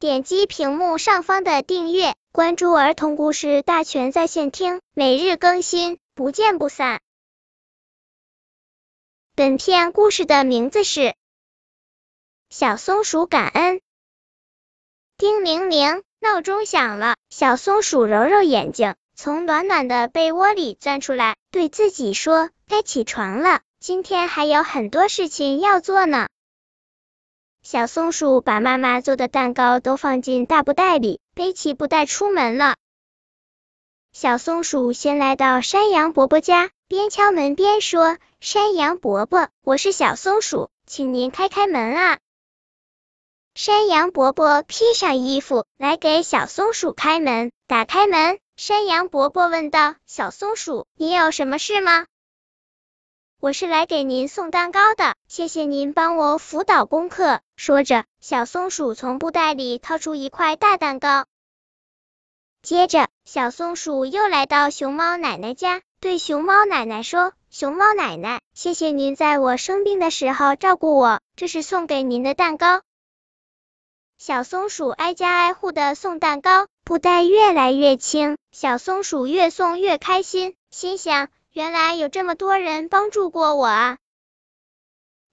点击屏幕上方的订阅，关注儿童故事大全在线听，每日更新，不见不散。本片故事的名字是《小松鼠感恩》。叮铃铃，闹钟响了，小松鼠揉揉眼睛，从暖暖的被窝里钻出来，对自己说：“该起床了，今天还有很多事情要做呢。”小松鼠把妈妈做的蛋糕都放进大布袋里，背起布袋出门了。小松鼠先来到山羊伯伯家，边敲门边说：“山羊伯伯，我是小松鼠，请您开开门啊！”山羊伯伯披上衣服来给小松鼠开门。打开门，山羊伯伯问道：“小松鼠，你有什么事吗？”我是来给您送蛋糕的，谢谢您帮我辅导功课。说着，小松鼠从布袋里掏出一块大蛋糕。接着，小松鼠又来到熊猫奶奶家，对熊猫奶奶说：“熊猫奶奶，谢谢您在我生病的时候照顾我，这是送给您的蛋糕。”小松鼠挨家挨户的送蛋糕，布袋越来越轻，小松鼠越送越开心，心想。原来有这么多人帮助过我啊！